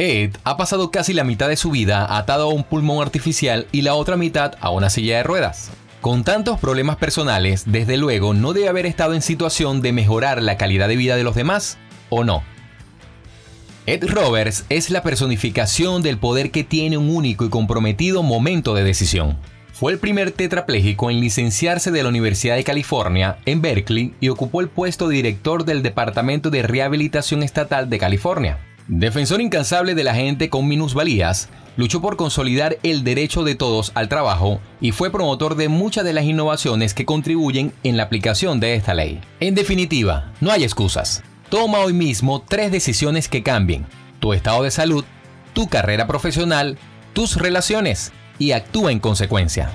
Ed ha pasado casi la mitad de su vida atado a un pulmón artificial y la otra mitad a una silla de ruedas. Con tantos problemas personales, desde luego no debe haber estado en situación de mejorar la calidad de vida de los demás, ¿o no? Ed Roberts es la personificación del poder que tiene un único y comprometido momento de decisión. Fue el primer tetrapléjico en licenciarse de la Universidad de California en Berkeley y ocupó el puesto de director del Departamento de Rehabilitación Estatal de California. Defensor incansable de la gente con minusvalías, luchó por consolidar el derecho de todos al trabajo y fue promotor de muchas de las innovaciones que contribuyen en la aplicación de esta ley. En definitiva, no hay excusas. Toma hoy mismo tres decisiones que cambien tu estado de salud, tu carrera profesional, tus relaciones y actúa en consecuencia.